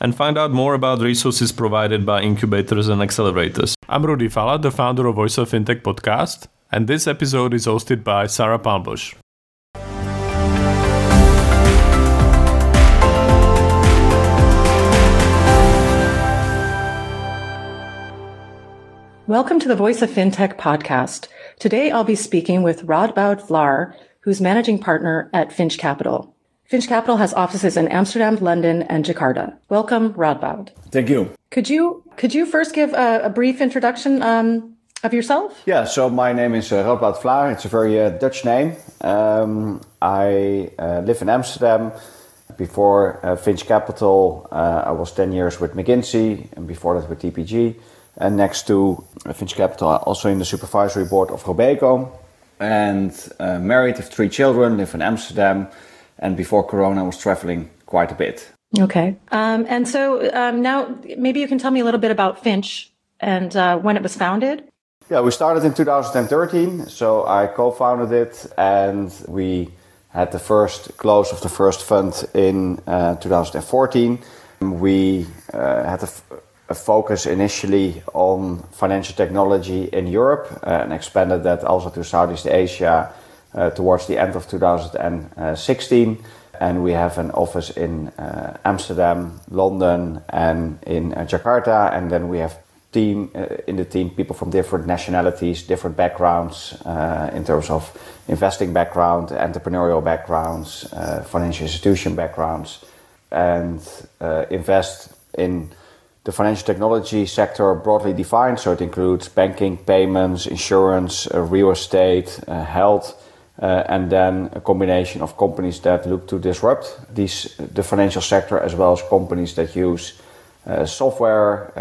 and find out more about resources provided by incubators and accelerators. I'm Rudy Fala, the founder of Voice of Fintech podcast, and this episode is hosted by Sarah Palmbush. Welcome to the Voice of FinTech podcast. Today I'll be speaking with Radboud Vlaar, who's managing partner at Finch Capital. Finch Capital has offices in Amsterdam, London, and Jakarta. Welcome, Radboud. Thank you. Could you could you first give a, a brief introduction um, of yourself? Yeah, so my name is uh, Radboud Vlaar. It's a very uh, Dutch name. Um, I uh, live in Amsterdam. Before uh, Finch Capital, uh, I was 10 years with McKinsey, and before that with TPG. And next to Finch Capital, also in the supervisory board of Robeco. And uh, married, have three children, live in Amsterdam. And before Corona, I was traveling quite a bit. Okay. Um, and so um, now maybe you can tell me a little bit about Finch and uh, when it was founded. Yeah, we started in 2013. So I co founded it and we had the first close of the first fund in uh, 2014. We uh, had a, a, focus initially on financial technology in Europe uh, and expanded that also to Southeast Asia towards the end of 2016. And we have an office in uh, Amsterdam, London, and in uh, Jakarta. And then we have team uh, in the team people from different nationalities, different backgrounds uh, in terms of investing background, entrepreneurial backgrounds, uh, financial institution backgrounds, and uh, invest in the financial technology sector broadly defined. So it includes banking, payments, insurance, uh, real estate, uh, health. And then a combination of companies that look to disrupt these, the financial sector, as well as companies that use software,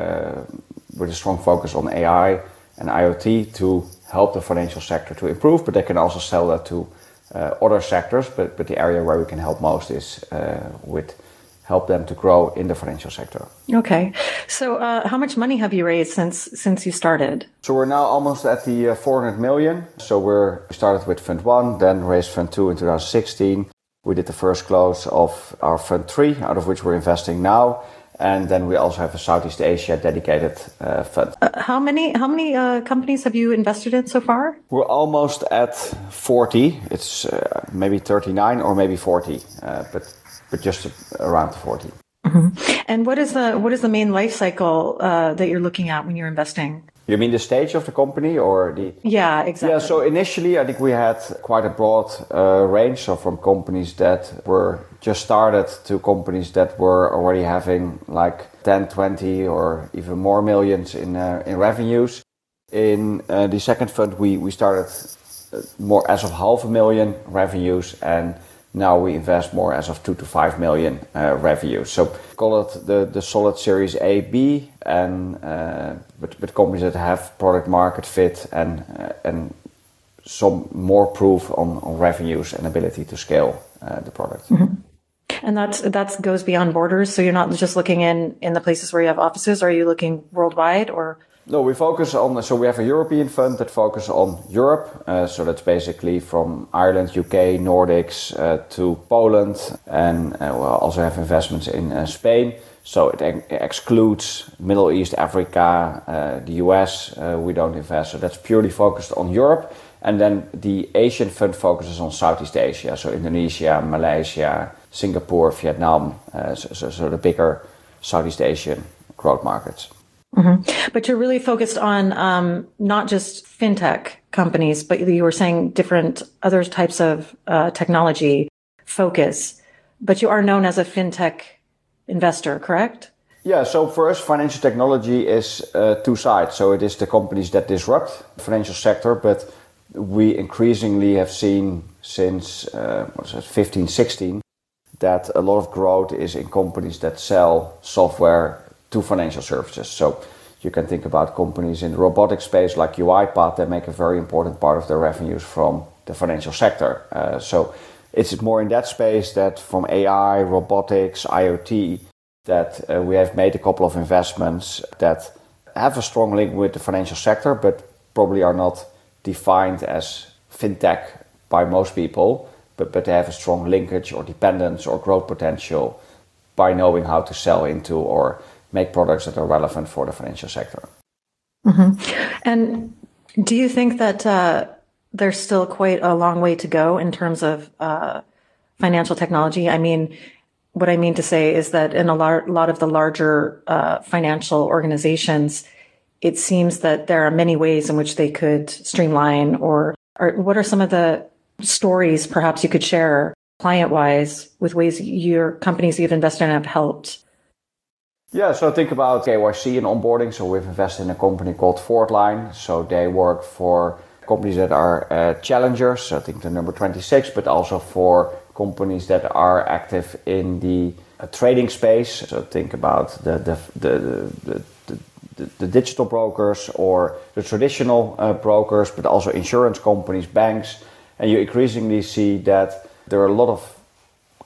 with a strong focus on AI and IoT to help the financial sector to improve, but they can also sell that to uh, other sectors. But, but the area where we can help most is uh, with help them to grow in the financial sector. Okay, so uh, how much money have you raised since since you started? So we're now almost at the uh, 400 million. So we're we started with Fund One, then raised Fund Two in 2016. We did the first close of our Fund Three, out of which we're investing now. And then we also have a Southeast Asia dedicated uh, fund. Uh, how many how many uh, companies have you invested in so far? We're almost at 40. It's uh, maybe 39 or maybe 40, uh, but but just around 40. Mm-hmm. And what is the what is the main life cycle uh, that you're looking at when you're investing? You mean the stage of the company or the? Yeah, exactly. Yeah, so initially I think we had quite a broad uh, range, so from companies that were just started to companies that were already having like 10, 20 or even more millions in, uh, in revenues. In uh, the second fund, we, we started uh, more as of half a million revenues and now we invest more as of two to five million uh, revenue. So call it the, the solid series A, B, and uh, but, but companies that have product market fit and uh, and some more proof on, on revenues and ability to scale uh, the product. Mm-hmm. And that that goes beyond borders. So you're not just looking in in the places where you have offices. Are you looking worldwide or? No, we focus on, so we have a European fund that focuses on Europe. Uh, so that's basically from Ireland, UK, Nordics uh, to Poland. And uh, we'll also have investments in uh, Spain. So it ex- excludes Middle East, Africa, uh, the US. Uh, we don't invest. So that's purely focused on Europe. And then the Asian fund focuses on Southeast Asia. So Indonesia, Malaysia, Singapore, Vietnam. So, so, so the bigger Southeast Asian growth markets. Mm-hmm. But you're really focused on um, not just fintech companies, but you were saying different other types of uh, technology focus. But you are known as a fintech investor, correct? Yeah, so for us, financial technology is uh, two sides. So it is the companies that disrupt the financial sector, but we increasingly have seen since uh, what's it, 15, 16 that a lot of growth is in companies that sell software to financial services. So You can think about companies in the robotic space like UiPath that make a very important part of their revenues from the financial sector. Uh, so it's more in that space that from AI, robotics, IoT, that uh, we have made a couple of investments that have a strong link with the financial sector, but probably are not defined as fintech by most people, but, but they have a strong linkage or dependence or growth potential by knowing how to sell into or make products that are relevant for the financial sector. Mm-hmm. And do you think that uh, there's still quite a long way to go in terms of uh, financial technology? I mean, what I mean to say is that in a lar- lot of the larger uh, financial organizations, it seems that there are many ways in which they could streamline or, or what are some of the stories perhaps you could share client wise with ways your companies you've invested in have helped? Yeah, so think about KYC and onboarding. So we've invested in a company called Fourthline. So they work for companies that are uh, challengers, I think the number 26, but also for companies that are active in the uh, trading space. So think about the, the, the, the, the, the digital brokers or the traditional uh, brokers, but also insurance companies, banks. And you increasingly see that there are a lot of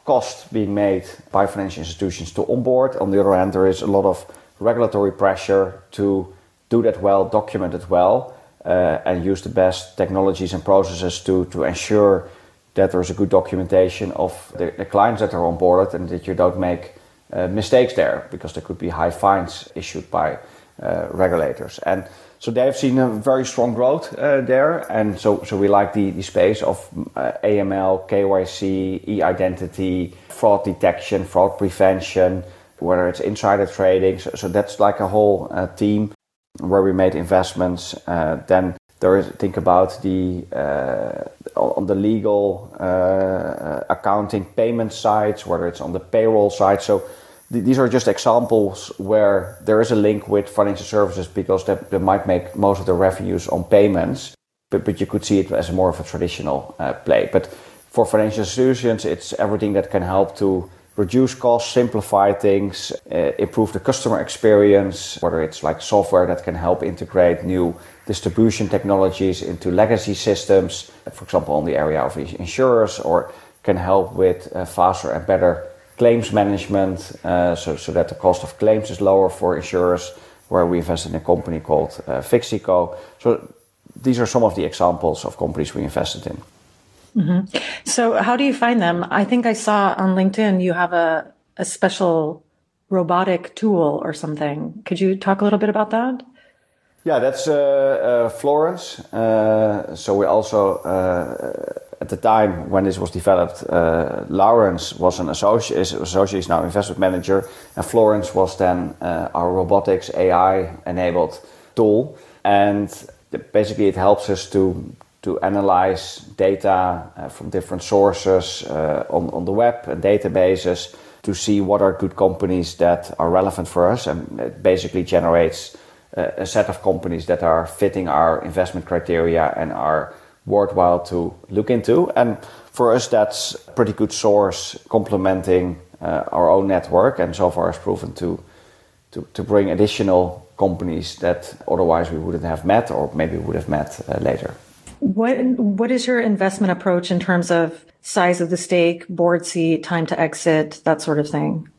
costs being made by financial institutions to onboard. On the other hand, there is a lot of regulatory pressure to do that well, document it well, uh, and use the best technologies and processes to, to ensure that there's a good documentation of the, the clients that are onboarded and that you don't make uh, mistakes there because there could be high fines issued by uh, regulators. And so they have seen a very strong growth uh, there, and so so we like the, the space of uh, AML, KYC, e-identity, fraud detection, fraud prevention, whether it's insider trading. So, so that's like a whole uh, team where we made investments. Uh, then there is think about the uh, on the legal uh, accounting payment sides, whether it's on the payroll side. So these are just examples where there is a link with financial services because they, they might make most of the revenues on payments, but, but you could see it as more of a traditional uh, play. But for financial institutions, it's everything that can help to reduce costs, simplify things, uh, improve the customer experience, whether it's like software that can help integrate new distribution technologies into legacy systems, for example, on the area of insurers, or can help with uh, faster and better claims management, uh, so, so that the cost of claims is lower for insurers, where we invest in a company called uh, Fixico. So these are some of the examples of companies we invested in. Mm-hmm. So how do you find them? I think I saw on LinkedIn you have a, a special robotic tool or something. Could you talk a little bit about that? Yeah, that's uh, uh, Florence. Uh, so we also uh, at the time when this was developed, uh, Lawrence was an associate, is, associate is now investment manager, and Florence was then uh, our robotics AI enabled tool. And basically, it helps us to to analyze data uh, from different sources uh, on, on the web and databases to see what are good companies that are relevant for us, and it basically generates a set of companies that are fitting our investment criteria and are worthwhile to look into. And for us, that's a pretty good source complementing uh, our own network, and so far has proven to, to, to bring additional companies that otherwise we wouldn't have met or maybe would have met uh, later. What what is your investment approach in terms of size of the stake, board seat, time to exit, that sort of thing?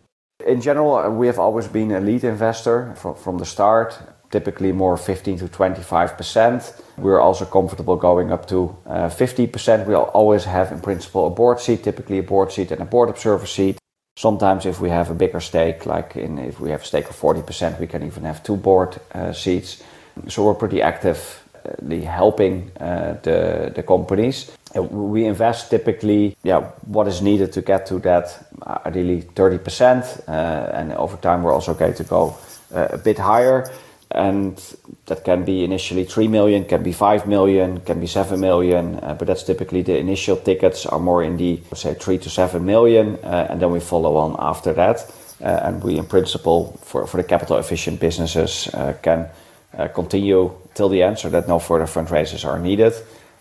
In general, we have always been a lead investor from, from the start typically more 15 to 25%. We're also comfortable going up to uh, 50%. We'll always have, in principle, a board seat, typically a board seat and a board observer seat. Sometimes, if we have a bigger stake, like in, if we have a stake of 40%, we can even have two board uh, seats. So we're pretty actively helping uh, the, the companies. We invest typically, yeah, what is needed to get to that, uh, ideally 30%, uh, and over time we're also going to go uh, a bit higher and that can be initially 3 million can be 5 million can be 7 million uh, but that's typically the initial tickets are more in the say 3 to 7 million uh, and then we follow on after that. Uh, and we in principle for, for the capital efficient businesses uh, can uh, continue till the end so that no further fundraisers are needed.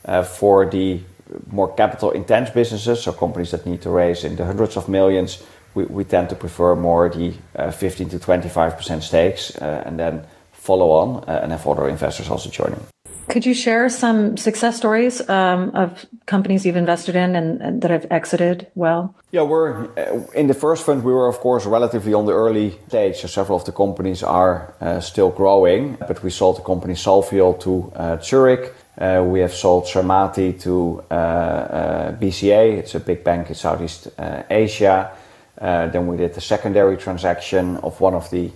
Uh, for the more capital intense businesses so companies that need to raise in the hundreds of millions we, we tend to prefer more the 15 to 25% stakes and then follow on and have other investors also joining. Could you share some success stories um, of companies you've invested in and, and, that have exited well? Yeah, we're uh, in the first fund. We were, of course, relatively on the early stage. So several of the companies are uh, still growing, but we sold the company Solviol to uh, Zurich. Uh, we have sold Cermati to uh, uh, BCA. It's a big bank in Southeast Asia. then we did the secondary transaction of one of the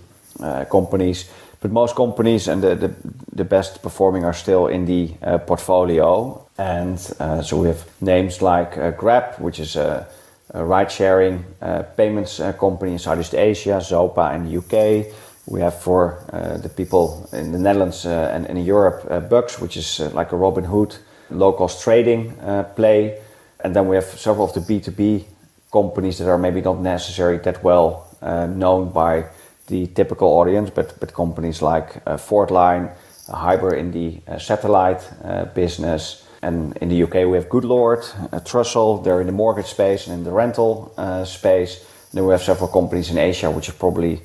companies but most companies and the, the, the best performing are still in the uh, portfolio. And uh, so we have names like uh, Grab, which is a, a ride sharing uh, payments uh, company in Southeast Asia, Zopa in the UK. We have for uh, the people in the Netherlands and, and, in Europe, Bux, which is like a Robinhood low cost trading play. And then we have several of the B2B companies that are maybe not necessarily that well known by the typical audience, but, but companies like uh, Fourthline, uh, Hiber in the uh, satellite uh, business. And in the UK, we have Goodlord, uh, Trussle, they're in the mortgage space and in the rental uh, space. And then we have several companies in Asia, which are probably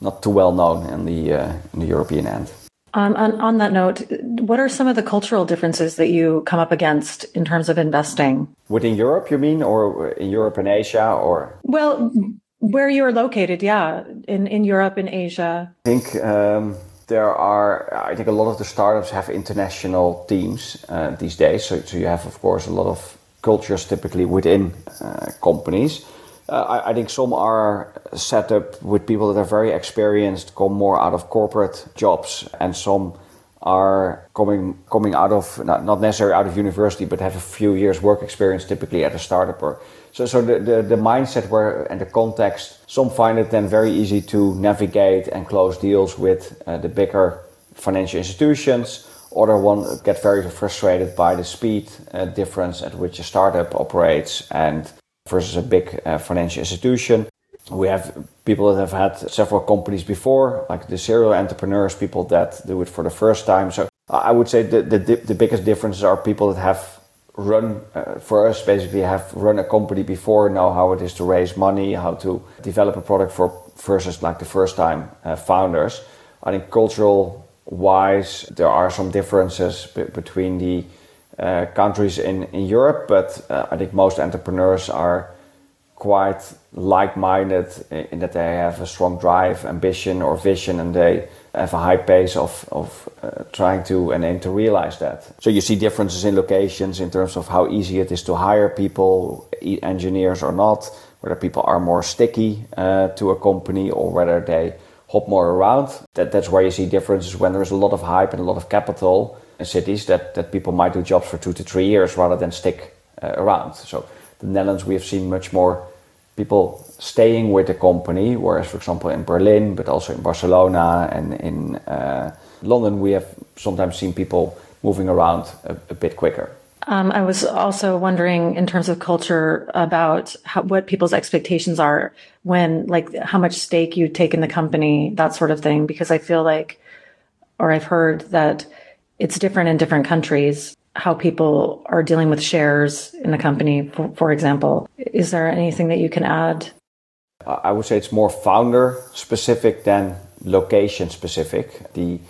not too well known in the, uh, in the European end. Um, on, on that note, what are some of the cultural differences that you come up against in terms of investing? Within Europe, you mean, or in Europe and Asia, or? Well, where you're located, yeah, in, in Europe in Asia. I think um, there are, I think a lot of the startups have international teams uh, these days. So, so you have, of course, a lot of cultures typically within uh, companies. Uh, I, I, think some are set up with people that are very experienced, come more out of corporate jobs, and some are coming coming out of not, not necessarily out of university, but have a few years work experience, typically at a startup or so, so the, the, the mindset where and the context, some find it then very easy to navigate and close deals with uh, the bigger financial institutions. Other one get very frustrated by the speed uh, difference at which a startup operates and versus a big uh, financial institution. We have people that have had several companies before, like the serial entrepreneurs, people that do it for the first time. So I would say the, the, the biggest differences are people that have run uh, for us basically have run a company before know how it is to raise money how to develop a product for versus like the first time uh, founders i think cultural wise there are some differences b- between the uh, countries in, in europe but uh, i think most entrepreneurs are quite like-minded in that they have a strong drive ambition or vision and they have a high pace of, of uh, trying to and aim to realize that. So you see differences in locations in terms of how easy it is to hire people, engineers or not, whether people are more sticky uh, to a company or whether they hop more around. That, that's where you see differences when there's a lot of hype and a lot of capital in cities that, that people might do jobs for two to three years rather than stick uh, around. So the Netherlands, we have seen much more people staying with the company, whereas, for example, in Berlin, but also in Barcelona and in uh, London, we have sometimes seen people moving around a, a bit quicker. Um, I was also wondering, in terms of culture, about how, what people's expectations are when, like, how much stake you take in the company, that sort of thing. Because I feel like, or I've heard that it's different in different countries how people are dealing with shares in the company, for, for example. Is there anything that you can add? I would say it's more founder specific than location specific. The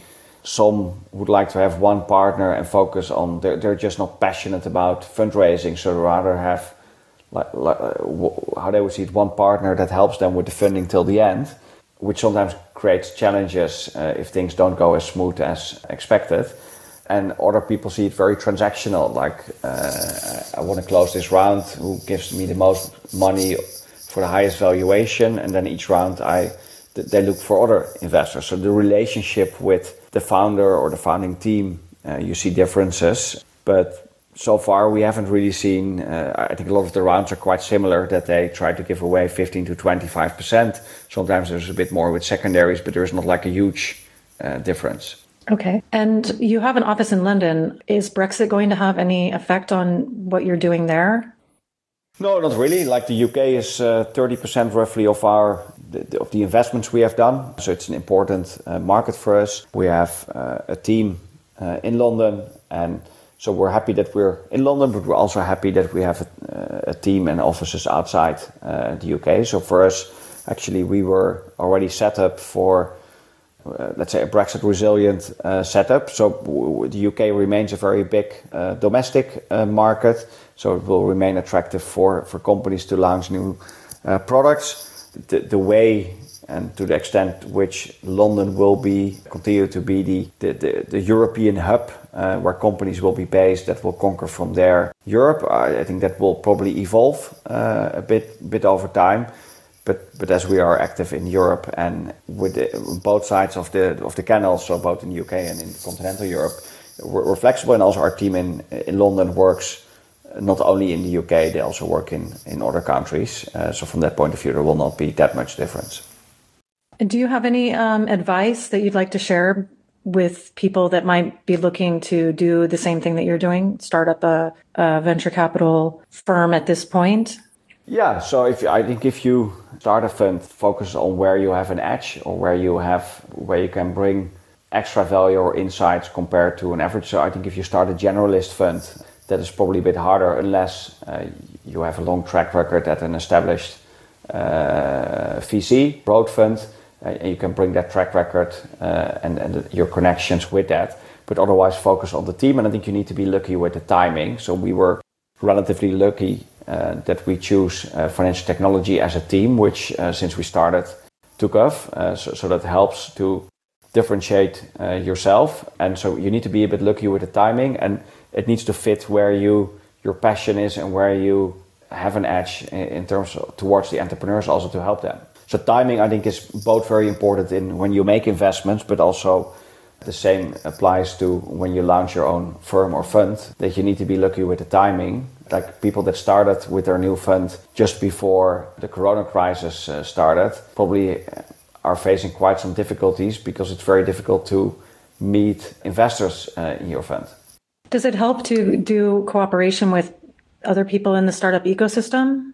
some would like to have one partner and focus on they're, they're just not passionate about fundraising so rather have like, like how they would see it one partner that helps them with the funding till the end which sometimes creates challenges uh, if things don't go as smooth as expected and other people see it very transactional like uh, i want to close this round who gives me the most money for the highest valuation? And then each round i they look for other investors. So the relationship with the founder or the founding team uh, you see differences. But so far we haven't really seen uh, i think a lot of the rounds are quite similar that they try to give away 15 to 25 percent. Sometimes there's a bit more with secondaries but there's not like a huge uh, difference Okay. And you have an office in London. Is Brexit going to have any effect on what you're doing there? No, not really. Like the UK is uh, 30% roughly of our of the investments we have done. So it's an important uh, market for us. We have uh, a team uh, in London and so we're happy that we're in London, but we're also happy that we have a, uh, a team and offices outside uh, the UK. So for us, actually, we were already set up for uh, let's say, a Brexit resilient uh, setup. So the UK remains a very big uh, domestic uh, market, so it will remain attractive for, companies to launch new uh, products. The, way and to the extent which London will be continue to be the, European hub uh, where companies will be based that will conquer from there Europe. I, think that will probably evolve uh, a bit bit over time. But, but as we are active in Europe and with the, both sides of the of the canal, so both in the UK and in continental Europe, we're, we're flexible. And also our team in in London works not only in the UK, they also work in in other countries. Uh, so from that point of view, there will not be that much difference. Do you have any um, advice that you'd like to share with people that might be looking to do the same thing that you're doing, start up a, a venture capital firm at this point? Yeah, so if I think if you start a fund, focus on where you have an edge or where you have where you can bring extra value or insights compared to an average. So I think if you start a generalist fund, that is probably a bit harder unless uh, you have a long track record at an established uh, VC broad fund uh, and you can bring that track record uh, and, and your connections with that. But otherwise, focus on the team. And I think you need to be lucky with the timing. So we were relatively lucky that we choose uh, financial technology as a team, which uh, since we started took off. Uh, so, so, that helps to differentiate yourself. And so you need to be a bit lucky with the timing, and it needs to fit where you your passion is and where you have an edge in, in terms of, towards the entrepreneurs, also to help them. So timing, I think, is both very important in when you make investments, but also the same applies to when you launch your own firm or fund. That you need to be lucky with the timing. Like people that started with their new fund just before the Corona crisis uh, started, probably uh, are facing quite some difficulties because it's very difficult to meet investors uh, in your fund. Does it help to do cooperation with other people in the startup ecosystem?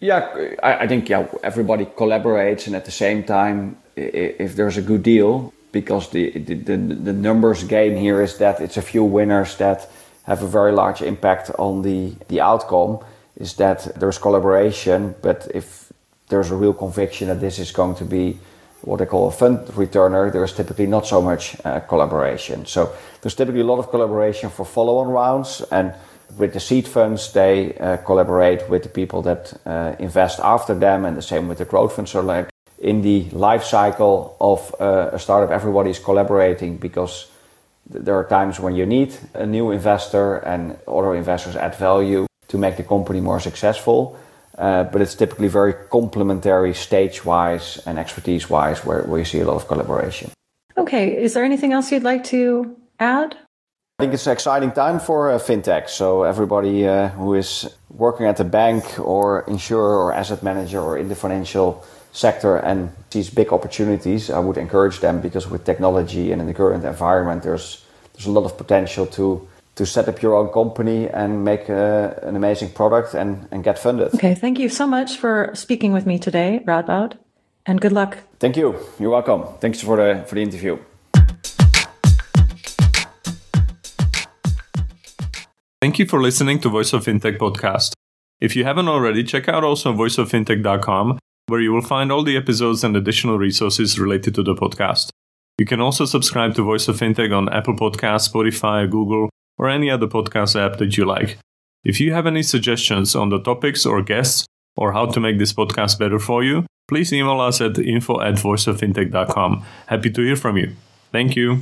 Yeah, I, I think yeah everybody collaborates, and at the same time, if there's a good deal, because the, the, the, the numbers game here is that it's a few winners that have a very large impact on the, the outcome, is that there's collaboration, but if there's a real conviction that this is going to be what they call a fund returner, there's typically not so much uh, collaboration. So there's typically a lot of collaboration for follow-on rounds and with the seed funds, they uh, collaborate with the people that uh, invest after them, and the same with the growth funds. So, like in the life cycle of uh, a startup, everybody is collaborating because there are times when you need a new investor, and other investors add value to make the company more successful. Uh, but it's typically very complementary, stage-wise and expertise-wise, where, where you see a lot of collaboration. Okay, is there anything else you'd like to add? I think it's an exciting time for uh, fintech. So everybody uh, who is working at a bank or insurer or asset manager or in the financial sector and sees big opportunities, I would encourage them because with technology and in the current environment, there's there's a lot of potential to to set up your own company and make uh, an amazing product and, and get funded. Okay, thank you so much for speaking with me today, Radboud, and good luck. Thank you. You're welcome. Thanks for the for the interview. Thank you for listening to Voice of Fintech podcast. If you haven't already, check out also voiceoffintech.com, where you will find all the episodes and additional resources related to the podcast. You can also subscribe to Voice of Fintech on Apple Podcasts, Spotify, Google, or any other podcast app that you like. If you have any suggestions on the topics or guests, or how to make this podcast better for you, please email us at info at voiceoffintech.com. Happy to hear from you. Thank you.